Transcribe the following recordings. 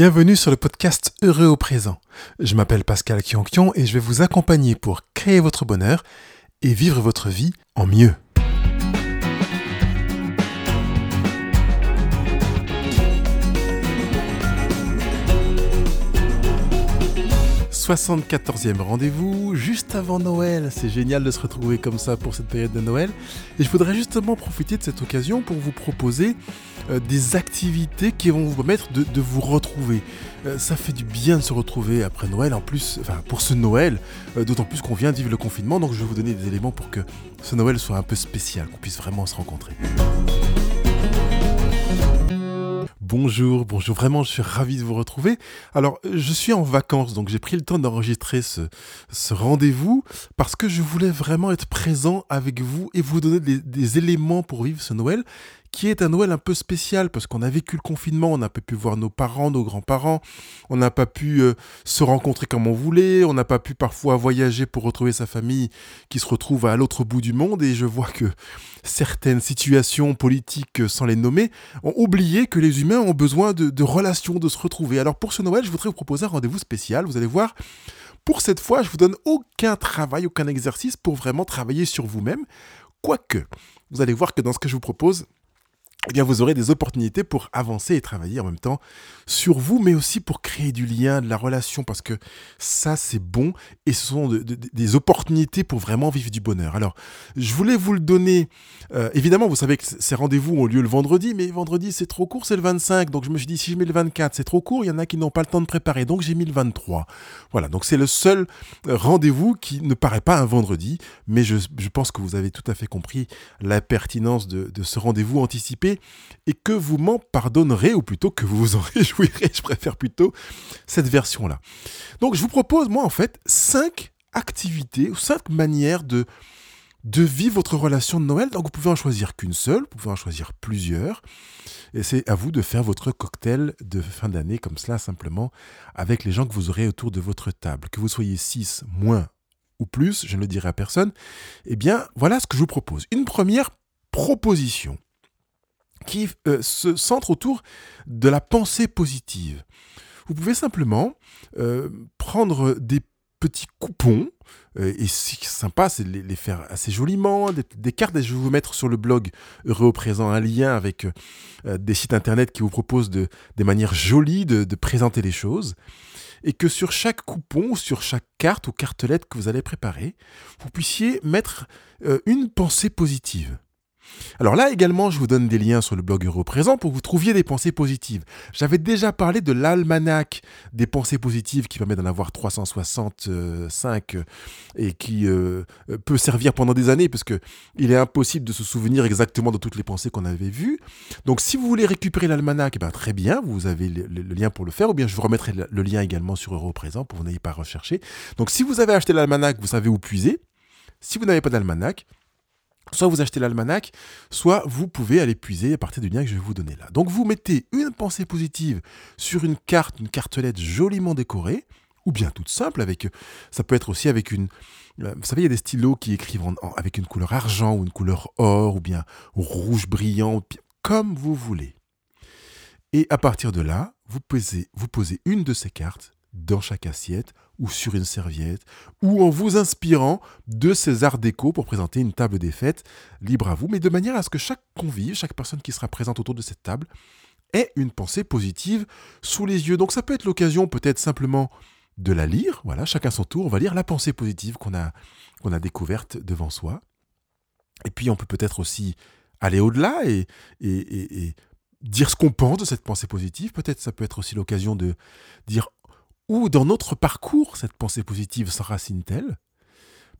Bienvenue sur le podcast Heureux au présent. Je m'appelle Pascal Kionkion et je vais vous accompagner pour créer votre bonheur et vivre votre vie en mieux. 74e rendez-vous, juste avant Noël. C'est génial de se retrouver comme ça pour cette période de Noël. Et je voudrais justement profiter de cette occasion pour vous proposer euh, des activités qui vont vous permettre de, vous retrouver. Euh, ça fait du bien de se retrouver après Noël, en plus, enfin pour ce Noël, euh, d'autant plus qu'on vient de vivre le confinement. Donc je vais vous donner des éléments pour que ce Noël soit un peu spécial, qu'on puisse vraiment se rencontrer. Bonjour, bonjour, vraiment je suis ravi de vous retrouver. Alors je suis en vacances, donc j'ai pris le temps d'enregistrer ce, ce rendez-vous parce que je voulais vraiment être présent avec vous et vous donner des, éléments pour vivre ce Noël qui est un Noël un peu spécial parce qu'on a vécu le confinement, on n'a pas pu voir nos parents, nos grands-parents, on n'a pas pu euh, se rencontrer comme on voulait, on n'a pas pu parfois voyager pour retrouver sa famille qui se retrouve à l'autre bout du monde et je vois que certaines situations politiques, sans les nommer, ont oublié que les humains ont besoin de, de relations, de se retrouver. Alors pour ce Noël, je voudrais vous proposer un rendez-vous spécial, vous allez voir, pour cette fois, je vous donne aucun travail, aucun exercice pour vraiment travailler sur vous-même, quoique, vous allez voir que dans ce que je vous propose, eh bien, vous aurez des opportunités pour avancer et travailler en même temps sur vous, mais aussi pour créer du lien, de la relation, parce que ça, c'est bon et ce sont des opportunités pour vraiment vivre du bonheur. Alors, je voulais vous le donner. Euh, évidemment, vous savez que ces rendez-vous ont lieu le vendredi, mais vendredi, c'est trop court, c'est le 25. Donc, je me suis dit, si je mets le 24, c'est trop court, il y en a qui n'ont pas le temps de préparer. Donc, j'ai mis le 23. Voilà, donc c'est le seul euh, rendez-vous qui ne paraît pas un vendredi, mais je, pense que vous avez tout à fait compris la pertinence de ce rendez-vous anticipé et que vous m'en pardonnerez, ou plutôt que vous vous en réjouirez, je préfère plutôt cette version-là. Donc je vous propose, moi en fait, cinq activités ou cinq manières de, de vivre votre relation de Noël. Donc vous pouvez en choisir qu'une seule, vous pouvez en choisir plusieurs. Et c'est à vous de faire votre cocktail de fin d'année comme cela simplement avec les gens que vous aurez autour de votre table. Que vous soyez 6, moins ou plus, je ne le dirai à personne. Eh bien, voilà ce que je vous propose. Une première proposition qui euh, se centre autour de la pensée positive. Vous pouvez simplement euh, prendre des petits coupons, euh, et c'est sympa, c'est les, les, faire assez joliment, des, cartes, et je vais vous mettre sur le blog Heureux au présent un lien avec des sites internet qui vous proposent de, des manières jolies de, de, présenter les choses, et que sur chaque coupon, sur chaque carte ou cartelette que vous allez préparer, vous puissiez mettre une pensée positive. Alors là également, je vous donne des liens sur le blog Europrésent pour que vous trouviez des pensées positives. J'avais déjà parlé de l'almanach des pensées positives qui permet d'en avoir 365 euh, et qui euh, peut servir pendant des années parce que il est impossible de se souvenir exactement de toutes les pensées qu'on avait vues. Donc si vous voulez récupérer l'almanach, eh ben, très bien, vous avez le, lien pour le faire ou bien je vous remettrai le, lien également sur Europrésent pour que vous n'ayez pas à rechercher. Donc si vous avez acheté l'almanach, vous savez où puiser. Si vous n'avez pas d'almanach, Soit vous achetez l'almanach, soit vous pouvez aller puiser à partir du lien que je vais vous donner là. Donc vous mettez une pensée positive sur une carte, une cartelette joliment décorée, ou bien toute simple, avec, ça peut être aussi avec une... Euh, vous savez, il y a des stylos qui écrivent avec une couleur argent ou une couleur or, ou bien rouge brillant, comme vous voulez. Et à partir de là, vous posez, vous posez une de ces cartes dans chaque assiette ou sur une serviette ou en vous inspirant de ces arts déco pour présenter une table des fêtes libre à vous, mais de manière à ce que chaque convive, chaque personne qui sera présente autour de cette table ait une pensée positive sous les yeux. Donc ça peut être l'occasion peut-être simplement de la lire, voilà, chacun son tour, on va lire la pensée positive qu'on a, a découverte devant soi. Et puis on peut peut-être aussi aller au-delà et, et, et dire ce qu'on pense de cette pensée positive. Peut-être ça peut être aussi l'occasion de dire où dans notre parcours cette pensée positive s'enracine-t-elle?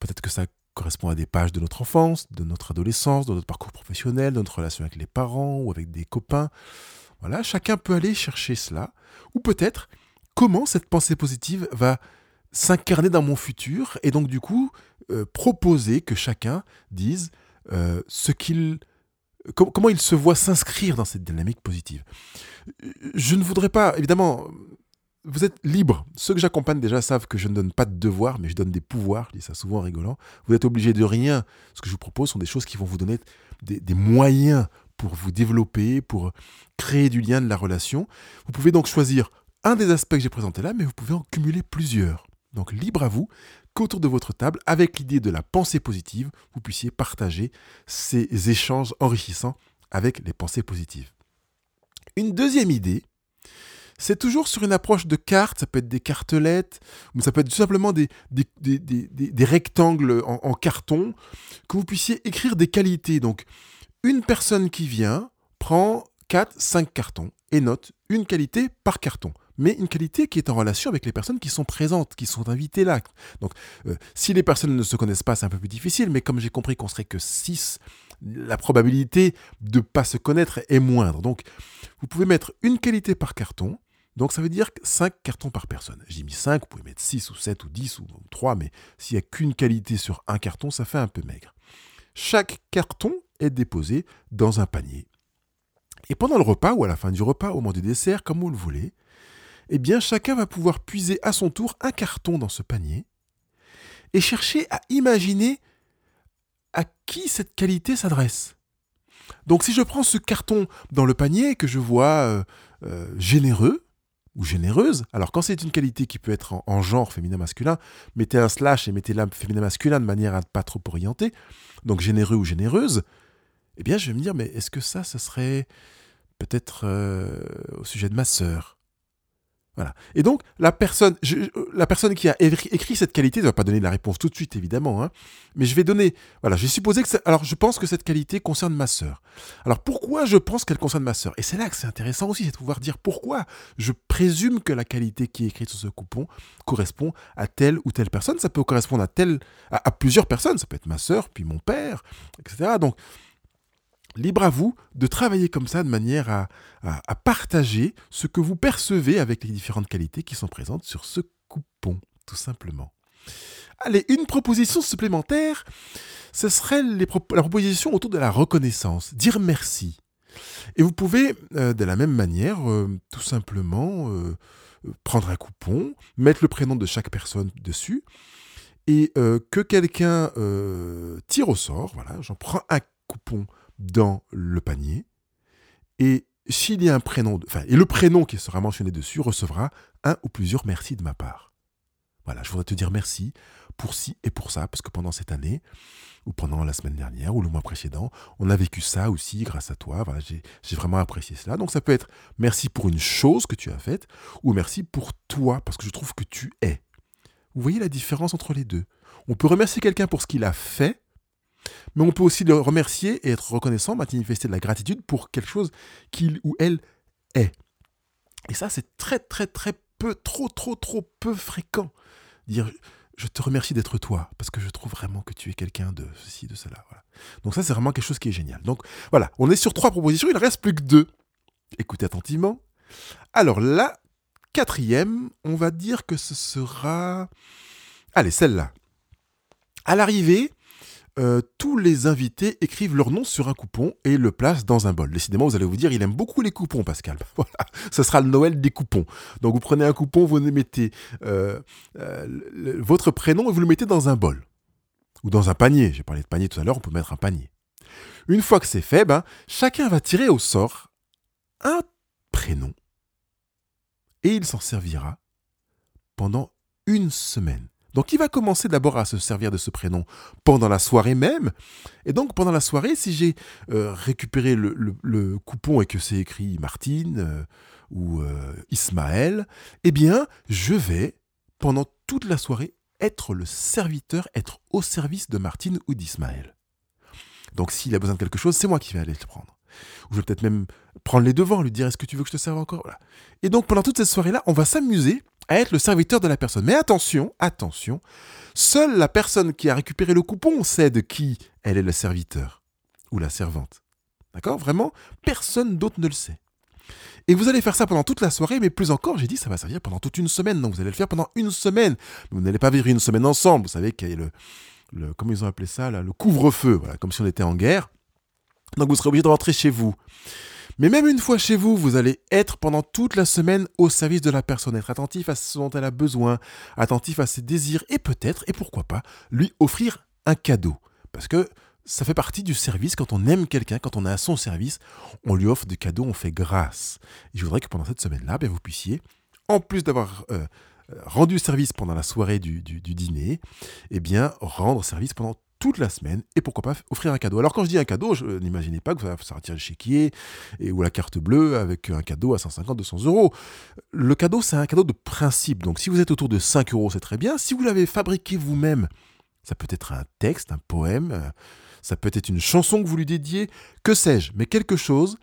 Peut-être que ça correspond à des pages de notre enfance, de notre adolescence, de notre parcours professionnel, de notre relation avec les parents ou avec des copains. Voilà, chacun peut aller chercher cela. Ou peut-être comment cette pensée positive va s'incarner dans mon futur et donc du coup euh, proposer que chacun dise euh, ce qu'il comment il se voit s'inscrire dans cette dynamique positive? Je ne voudrais pas, évidemment, vous êtes libre. Ceux que j'accompagne déjà savent que je ne donne pas de devoirs, mais je donne des pouvoirs. Je dis ça souvent en rigolant. Vous êtes obligé de rien. Ce que je vous propose sont des choses qui vont vous donner des, moyens pour vous développer, pour créer du lien, de la relation. Vous pouvez donc choisir un des aspects que j'ai présenté là, mais vous pouvez en cumuler plusieurs. Donc libre à vous qu'autour de votre table, avec l'idée de la pensée positive, vous puissiez partager ces échanges enrichissants avec les pensées positives. Une deuxième idée, c'est toujours sur une approche de cartes, ça peut être des cartelettes, ou ça peut être tout simplement des, des, rectangles en, en, carton, que vous puissiez écrire des qualités. Donc, une personne qui vient prend 4, 5 cartons et note une qualité par carton mais une qualité qui est en relation avec les personnes qui sont présentes, qui sont invitées là. Donc, euh, si les personnes ne se connaissent pas, c'est un peu plus difficile, mais comme j'ai compris qu'on serait que 6, la probabilité de ne pas se connaître est moindre. Donc, vous pouvez mettre une qualité par carton, donc ça veut dire 5 cartons par personne. J'ai mis 5, vous pouvez mettre 6 ou 7 ou 10 ou 3, mais s'il n'y a qu'une qualité sur un carton, ça fait un peu maigre. Chaque carton est déposé dans un panier. Et pendant le repas, ou à la fin du repas, au moment du dessert, comme vous le voulez, eh bien chacun va pouvoir puiser à son tour un carton dans ce panier et chercher à imaginer à qui cette qualité s'adresse. Donc si je prends ce carton dans le panier que je vois euh, euh, généreux ou généreuse, alors quand c'est une qualité qui peut être en, genre féminin-masculin, mettez un slash et mettez la féminin-masculin de manière à ne pas trop orienter, donc généreux ou généreuse, eh bien je vais me dire, mais est-ce que ça, ce serait peut-être euh, au sujet de ma sœur? Et donc, la personne, la personne qui a écrit, cette qualité ne va pas donner la réponse tout de suite, évidemment. Hein. mais je vais donner. Voilà, j'ai supposé que. Alors, je pense que cette qualité concerne ma sœur. Alors, pourquoi je pense qu'elle concerne ma sœur? Et c'est là que c'est intéressant aussi, c'est de pouvoir dire pourquoi je présume que la qualité qui est écrite sur ce coupon correspond à telle ou telle personne. Ça peut correspondre à, telle, à, à plusieurs personnes. Ça peut être ma sœur, puis mon père, etc. Donc, libre à vous de travailler comme ça de manière à, partager ce que vous percevez avec les différentes qualités qui sont présentes sur ce coupon, tout simplement. Allez, une proposition supplémentaire, ce serait la proposition autour de la reconnaissance, dire merci. Et vous pouvez, euh, de la même manière, euh, tout simplement euh, prendre un coupon, mettre le prénom de chaque personne dessus, et que quelqu'un tire au sort, voilà, j'en prends un coupon dans le panier. Et s'il y a un prénom, enfin, et le prénom qui sera mentionné dessus recevra un ou plusieurs merci de ma part. Voilà, je voudrais te dire merci pour ci et pour ça, parce que pendant cette année, ou pendant la semaine dernière, ou le mois précédent, on a vécu ça aussi grâce à toi. Voilà, j'ai vraiment apprécié cela. Donc ça peut être merci pour une chose que tu as faite, ou merci pour toi, parce que je trouve que tu es. Vous voyez la différence entre les deux. On peut remercier quelqu'un pour ce qu'il a fait, mais on peut aussi le remercier et être reconnaissant, manifester de la gratitude pour quelque chose qu'il ou elle est. Et ça, c'est très, très, très peu, trop, trop, trop peu fréquent. Dire je te remercie d'être toi, parce que je trouve vraiment que tu es quelqu'un de ceci, de cela. Donc ça, c'est vraiment quelque chose qui est génial. Donc voilà, on est sur trois propositions, il ne reste plus que deux. Écoutez attentivement. Alors la quatrième, on va dire que ce sera... Allez, celle-là. À l'arrivée, euh, tous les invités écrivent leur nom sur un coupon et le placent dans un bol. Décidément, vous allez vous dire, il aime beaucoup les coupons, Pascal. Voilà, ce sera le Noël des coupons. Donc vous prenez un coupon, vous mettez euh, euh, votre prénom et vous le mettez dans un bol. Ou dans un panier. J'ai parlé de panier tout à l'heure, on peut mettre un panier. Une fois que c'est fait, ben, chacun va tirer au sort un prénom et il s'en servira pendant une semaine. Donc il va commencer d'abord à se servir de ce prénom? Pendant la soirée même? Et donc pendant la soirée, si j'ai euh, récupéré le, coupon et que c'est écrit Martine euh, ou euh, Ismaël, eh bien je vais pendant toute la soirée être le serviteur, être au service de Martine ou d'Ismaël. Donc s'il a besoin de quelque chose, c'est moi qui vais aller le prendre. Ou je vais peut-être même prendre les devants, lui dire est-ce que tu veux que je te serve encore? Et donc pendant toute cette soirée-là, on va s'amuser à être le serviteur de la personne. Mais attention, attention, seule la personne qui a récupéré le coupon sait de qui elle est le serviteur ou la servante. D'accord? Vraiment, personne d'autre ne le sait. Et vous allez faire ça pendant toute la soirée, mais plus encore, j'ai dit, ça va servir pendant toute une semaine. Donc vous allez le faire pendant une semaine. Vous n'allez pas vivre une semaine ensemble. Vous savez qu'il y a le, le ils ont appelé ça, là, le couvre-feu, voilà, comme si on était en guerre. Donc vous serez obligé de rentrer chez vous. Mais même une fois chez vous, vous allez être pendant toute la semaine au service de la personne, être attentif à ce dont elle a besoin, attentif à ses désirs et peut-être, et pourquoi pas, lui offrir un cadeau. Parce que ça fait partie du service. Quand on aime quelqu'un, quand on est à son service, on lui offre des cadeaux, on fait grâce. Et je voudrais que pendant cette semaine-là, ben, vous puissiez en plus d'avoir euh, rendu service pendant la soirée du, du, dîner, eh bien, rendre service pendant toute la semaine et pourquoi pas offrir un cadeau. Alors quand je dis un cadeau, je n'imaginez pas que ça va retirer le chéquier et, ou la carte bleue avec un cadeau à 150, 200 euros. Le cadeau, c'est un cadeau de principe. Donc si vous êtes autour de 5 euros, c'est très bien. Si vous l'avez fabriqué vous-même, ça peut être un texte, un poème, euh, ça peut être une chanson que vous lui dédiez, que sais-je, mais quelque chose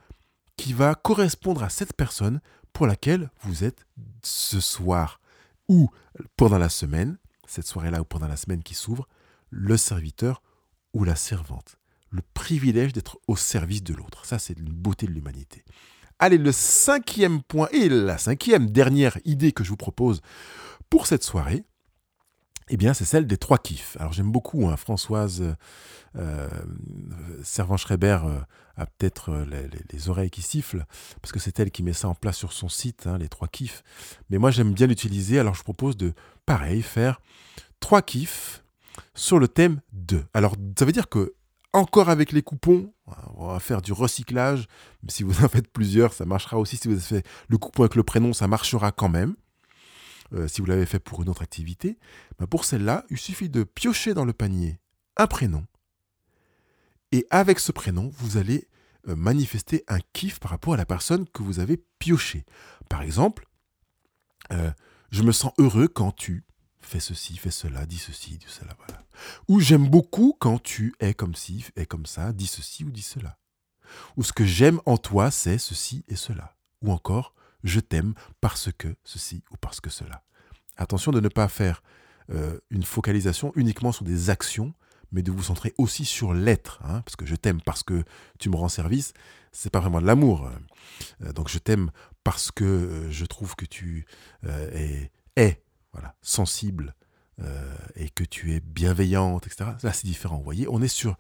qui va correspondre à cette personne pour laquelle vous êtes ce soir ou pendant la semaine, cette soirée-là ou pendant la semaine qui s'ouvre, le serviteur ou la servante. Le privilège d'être au service de l'autre. Ça, c'est une beauté de l'humanité. Allez, le cinquième point et la cinquième dernière idée que je vous propose pour cette soirée, eh bien, c'est celle des trois kiffs. Alors, j'aime beaucoup hein, Françoise euh, Servan-Schreiber euh, a peut-être euh, les, oreilles qui sifflent, parce que c'est elle qui met ça en place sur son site, hein, les trois kiffs. Mais moi, j'aime bien l'utiliser, alors je propose de, pareil, faire trois kiffs sur le thème de. Alors, ça veut dire que, encore avec les coupons, on va faire du recyclage. Mais si vous en faites plusieurs, ça marchera aussi. Si vous avez fait le coupon avec le prénom, ça marchera quand même. Euh, si vous l'avez fait pour une autre activité. Ben, pour celle-là, il suffit de piocher dans le panier un prénom. Et avec ce prénom, vous allez euh, manifester un kiff par rapport à la personne que vous avez pioché. Par exemple, euh, je me sens heureux quand tu fais ceci, fais cela, dis ceci, dis cela, voilà. Ou j'aime beaucoup quand tu es comme ci, es comme ça, dis ceci ou dis cela. Ou ce que j'aime en toi, c'est ceci et cela. Ou encore, je t'aime parce que ceci ou parce que cela. Attention de ne pas faire euh, une focalisation uniquement sur des actions, mais de vous centrer aussi sur l'être. Hein, parce que je t'aime parce que tu me rends service, c'est pas vraiment de l'amour. Euh, donc je t'aime parce que euh, je trouve que tu es, es voilà, sensible euh, et que tu es bienveillante, etc. Là, c'est différent. Vous voyez, on est sur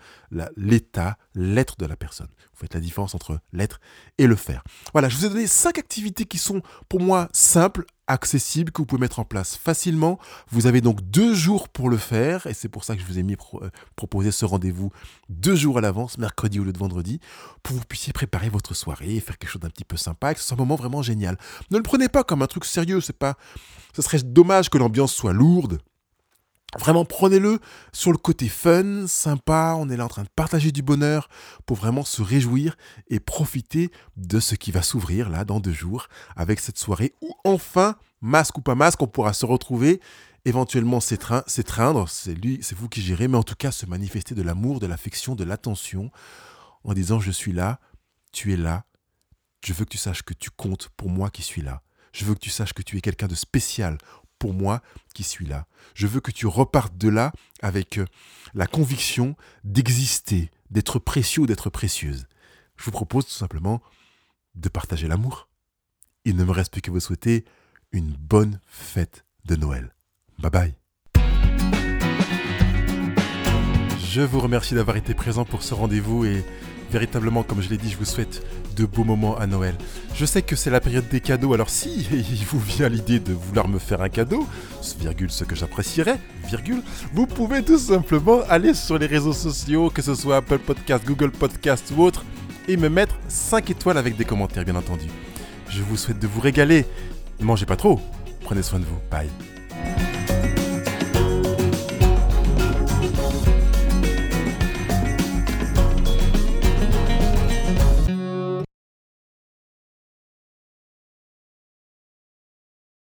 l'état, l'être de la personne. Vous faites la différence entre l'être et le faire. Voilà, je vous ai donné cinq activités qui sont pour moi simples, accessibles, que vous pouvez mettre en place facilement. Vous avez donc deux jours pour le faire, et c'est pour ça que je vous ai mis euh, proposer ce rendez-vous deux jours à l'avance, mercredi au lieu de vendredi, pour que vous puissiez préparer votre soirée, faire quelque chose d'un petit peu sympa, et ce soit un moment vraiment génial. Ne le prenez pas comme un truc sérieux, c'est pas, ce serait dommage que l'ambiance soit lourde. Vraiment, prenez-le sur le côté fun, sympa, on est là en train de partager du bonheur pour vraiment se réjouir et profiter de ce qui va s'ouvrir là dans deux jours avec cette soirée où enfin, masque ou pas masque, on pourra se retrouver, éventuellement s'étreindre, c'est lui, c'est vous qui gérez, mais en tout cas se manifester de l'amour, de l'affection, de l'attention en disant je suis là, tu es là, je veux que tu saches que tu comptes pour moi qui suis là. Je veux que tu saches que tu es quelqu'un de spécial pour moi qui suis là. Je veux que tu repartes de là avec euh, la conviction d'exister, d'être précieux ou d'être précieuse. Je vous propose tout simplement de partager l'amour. Il ne me reste plus que vous souhaiter une bonne fête de Noël. Bye bye. Je vous remercie d'avoir été présent pour ce rendez-vous et véritablement, comme je l'ai dit, je vous souhaite de beaux moments à Noël. Je sais que c'est la période des cadeaux, alors si il vous vient l'idée de vouloir me faire un cadeau, virgule ce que j'apprécierais, virgule, vous pouvez tout simplement aller sur les réseaux sociaux, que ce soit Apple Podcast, Google Podcast ou autre, et me mettre 5 étoiles avec des commentaires, bien entendu. Je vous souhaite de vous régaler. Ne mangez pas trop. Prenez soin de vous. Bye.